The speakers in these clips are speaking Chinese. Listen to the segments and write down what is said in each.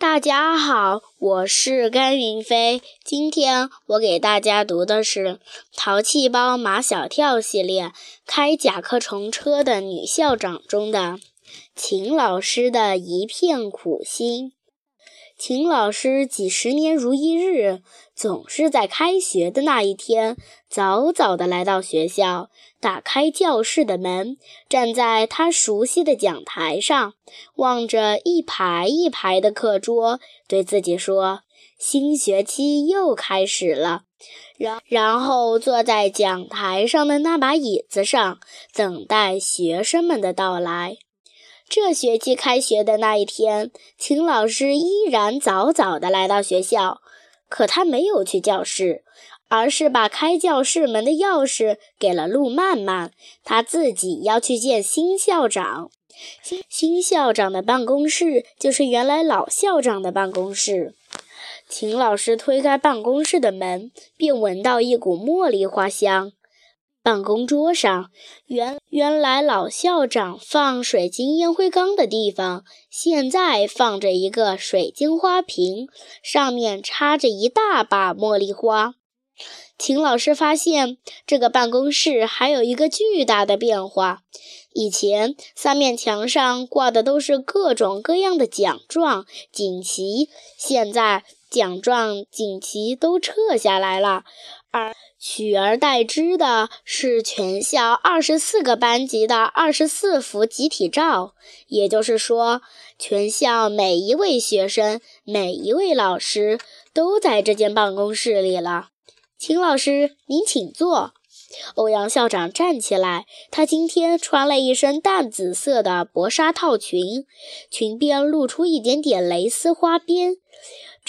大家好，我是甘云飞。今天我给大家读的是《淘气包马小跳》系列“开甲壳虫车的女校长”中的秦老师的一片苦心。秦老师几十年如一日，总是在开学的那一天早早地来到学校，打开教室的门，站在他熟悉的讲台上，望着一排一排的课桌，对自己说：“新学期又开始了。”然然后坐在讲台上的那把椅子上，等待学生们的到来。这学期开学的那一天，秦老师依然早早地来到学校，可他没有去教室，而是把开教室门的钥匙给了陆曼曼。他自己要去见新校长。新新校长的办公室就是原来老校长的办公室。秦老师推开办公室的门，便闻到一股茉莉花香。办公桌上，原原来老校长放水晶烟灰缸的地方，现在放着一个水晶花瓶，上面插着一大把茉莉花。秦老师发现，这个办公室还有一个巨大的变化：以前三面墙上挂的都是各种各样的奖状、锦旗，现在奖状、锦旗都撤下来了，而。取而代之的是全校二十四个班级的二十四幅集体照，也就是说，全校每一位学生、每一位老师都在这间办公室里了。秦老师，您请坐。欧阳校长站起来，他今天穿了一身淡紫色的薄纱套裙，裙边露出一点点蕾丝花边。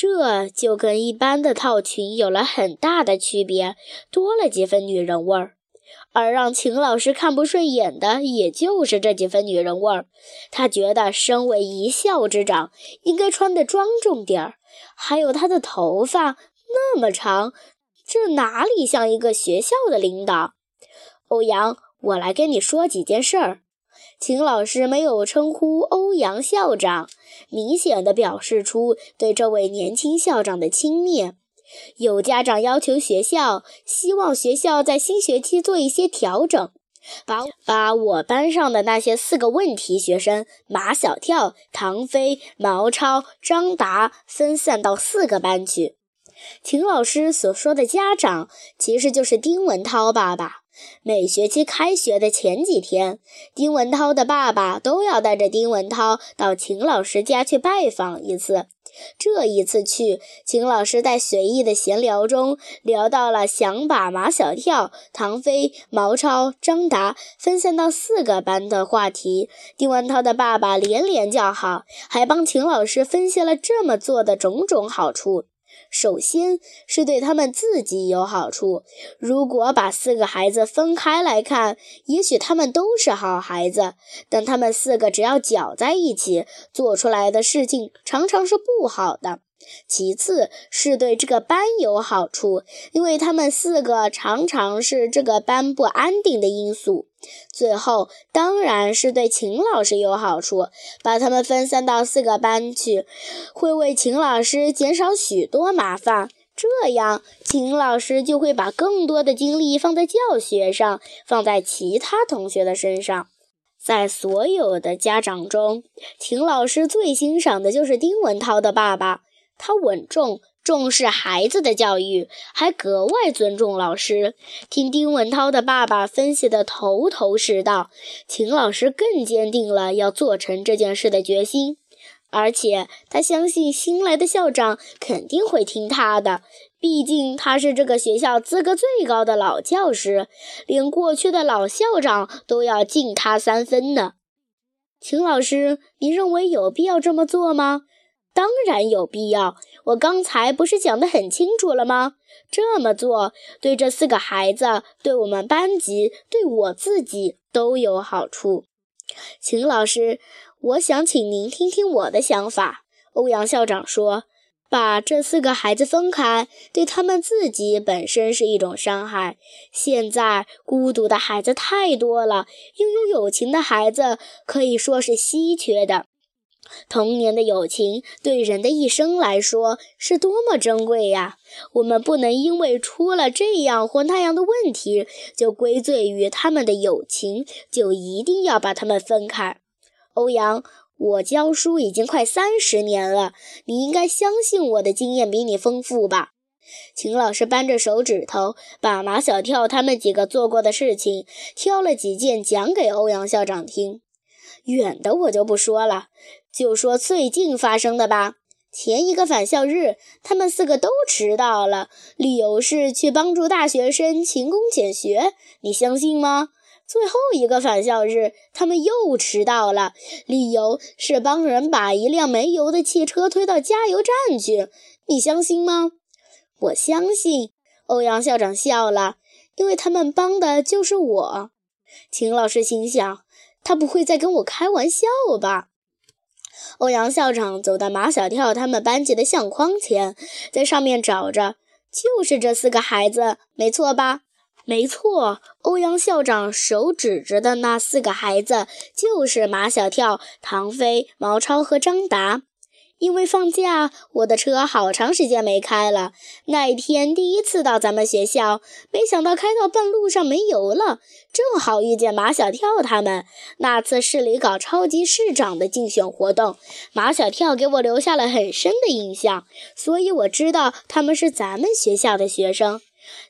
这就跟一般的套裙有了很大的区别，多了几分女人味儿。而让秦老师看不顺眼的，也就是这几分女人味儿。他觉得身为一校之长，应该穿得庄重点儿。还有他的头发那么长，这哪里像一个学校的领导？欧阳，我来跟你说几件事儿。秦老师没有称呼欧阳校长，明显的表示出对这位年轻校长的轻蔑。有家长要求学校，希望学校在新学期做一些调整，把把我班上的那些四个问题学生马小跳、唐飞、毛超、张达分散到四个班去。秦老师所说的家长，其实就是丁文涛爸爸。每学期开学的前几天，丁文涛的爸爸都要带着丁文涛到秦老师家去拜访一次。这一次去，秦老师在随意的闲聊中聊到了想把马小跳、唐飞、毛超、张达分散到四个班的话题。丁文涛的爸爸连连叫好，还帮秦老师分析了这么做的种种好处。首先是对他们自己有好处。如果把四个孩子分开来看，也许他们都是好孩子，但他们四个只要搅在一起，做出来的事情常常是不好的。其次是对这个班有好处，因为他们四个常常是这个班不安定的因素。最后当然是对秦老师有好处，把他们分散到四个班去，会为秦老师减少许多麻烦。这样，秦老师就会把更多的精力放在教学上，放在其他同学的身上。在所有的家长中，秦老师最欣赏的就是丁文涛的爸爸。他稳重，重视孩子的教育，还格外尊重老师。听丁文涛的爸爸分析的头头是道，秦老师更坚定了要做成这件事的决心。而且他相信新来的校长肯定会听他的，毕竟他是这个学校资格最高的老教师，连过去的老校长都要敬他三分呢。秦老师，你认为有必要这么做吗？当然有必要，我刚才不是讲得很清楚了吗？这么做对这四个孩子、对我们班级、对我自己都有好处。秦老师，我想请您听听我的想法。欧阳校长说：“把这四个孩子分开，对他们自己本身是一种伤害。现在孤独的孩子太多了，拥有友情的孩子可以说是稀缺的。”童年的友情对人的一生来说是多么珍贵呀！我们不能因为出了这样或那样的问题，就归罪于他们的友情，就一定要把他们分开。欧阳，我教书已经快三十年了，你应该相信我的经验比你丰富吧？秦老师扳着手指头，把马小跳他们几个做过的事情挑了几件讲给欧阳校长听。远的我就不说了，就说最近发生的吧。前一个返校日，他们四个都迟到了，理由是去帮助大学生勤工俭学。你相信吗？最后一个返校日，他们又迟到了，理由是帮人把一辆没油的汽车推到加油站去。你相信吗？我相信。欧阳校长笑了，因为他们帮的就是我。秦老师心想。他不会在跟我开玩笑吧？欧阳校长走到马小跳他们班级的相框前，在上面找着，就是这四个孩子，没错吧？没错，欧阳校长手指着的那四个孩子，就是马小跳、唐飞、毛超和张达。因为放假，我的车好长时间没开了。那一天第一次到咱们学校，没想到开到半路上没油了，正好遇见马小跳他们。那次市里搞超级市长的竞选活动，马小跳给我留下了很深的印象，所以我知道他们是咱们学校的学生。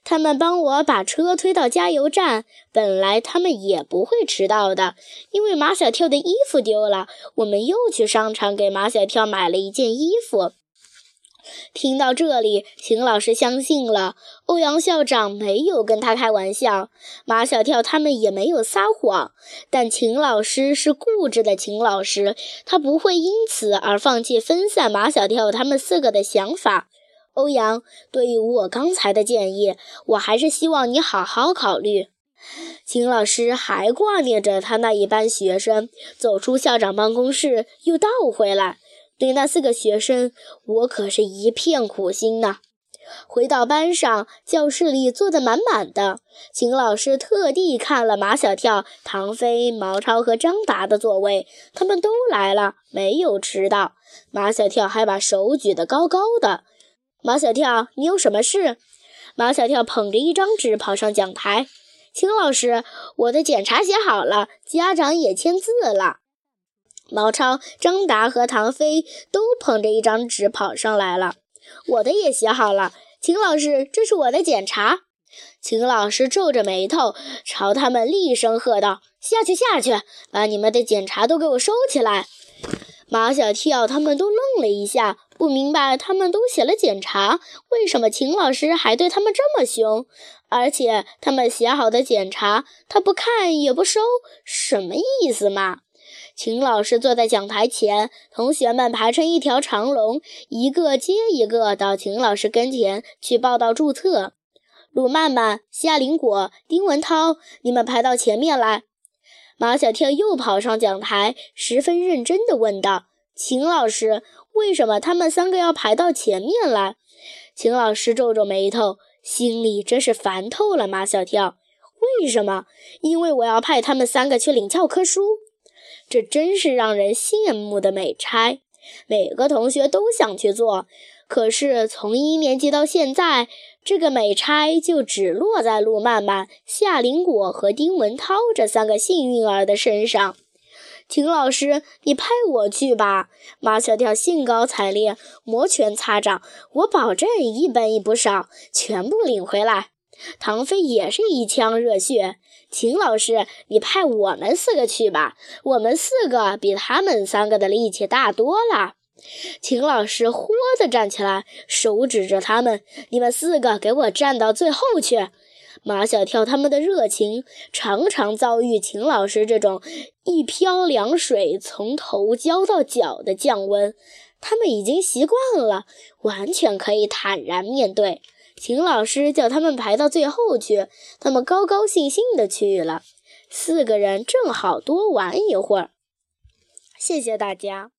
他们帮我把车推到加油站，本来他们也不会迟到的，因为马小跳的衣服丢了，我们又去商场给马小跳买了一件衣服。听到这里，秦老师相信了欧阳校长没有跟他开玩笑，马小跳他们也没有撒谎。但秦老师是固执的秦老师，他不会因此而放弃分散马小跳他们四个的想法。欧阳，对于我刚才的建议，我还是希望你好好考虑。秦老师还挂念着他那一班学生，走出校长办公室又倒回来，对那四个学生，我可是一片苦心呐。回到班上，教室里坐得满满的。秦老师特地看了马小跳、唐飞、毛超和张达的座位，他们都来了，没有迟到。马小跳还把手举得高高的。马小跳，你有什么事？马小跳捧着一张纸跑上讲台。秦老师，我的检查写好了，家长也签字了。毛超、张达和唐飞都捧着一张纸跑上来了。我的也写好了。秦老师，这是我的检查。秦老师皱着眉头，朝他们厉声喝道：“下去，下去，把你们的检查都给我收起来。”马小跳他们都愣了一下，不明白他们都写了检查，为什么秦老师还对他们这么凶？而且他们写好的检查，他不看也不收，什么意思嘛？秦老师坐在讲台前，同学们排成一条长龙，一个接一个到秦老师跟前去报到注册。鲁曼曼、夏林果、丁文涛，你们排到前面来。马小跳又跑上讲台，十分认真地问道：“秦老师，为什么他们三个要排到前面来？”秦老师皱皱眉头，心里真是烦透了。马小跳，为什么？因为我要派他们三个去领教科书。这真是让人羡慕的美差，每个同学都想去做。可是从一年级到现在，这个美差就只落在陆曼曼、夏林果和丁文涛这三个幸运儿的身上。秦老师，你派我去吧！马小跳兴高采烈，摩拳擦掌，我保证一本也不少，全部领回来。唐飞也是一腔热血，秦老师，你派我们四个去吧，我们四个比他们三个的力气大多了。秦老师豁地站起来，手指着他们：“你们四个给我站到最后去！”马小跳他们的热情常常遭遇秦老师这种一瓢凉水从头浇到脚的降温，他们已经习惯了，完全可以坦然面对。秦老师叫他们排到最后去，他们高高兴兴的去了。四个人正好多玩一会儿。谢谢大家。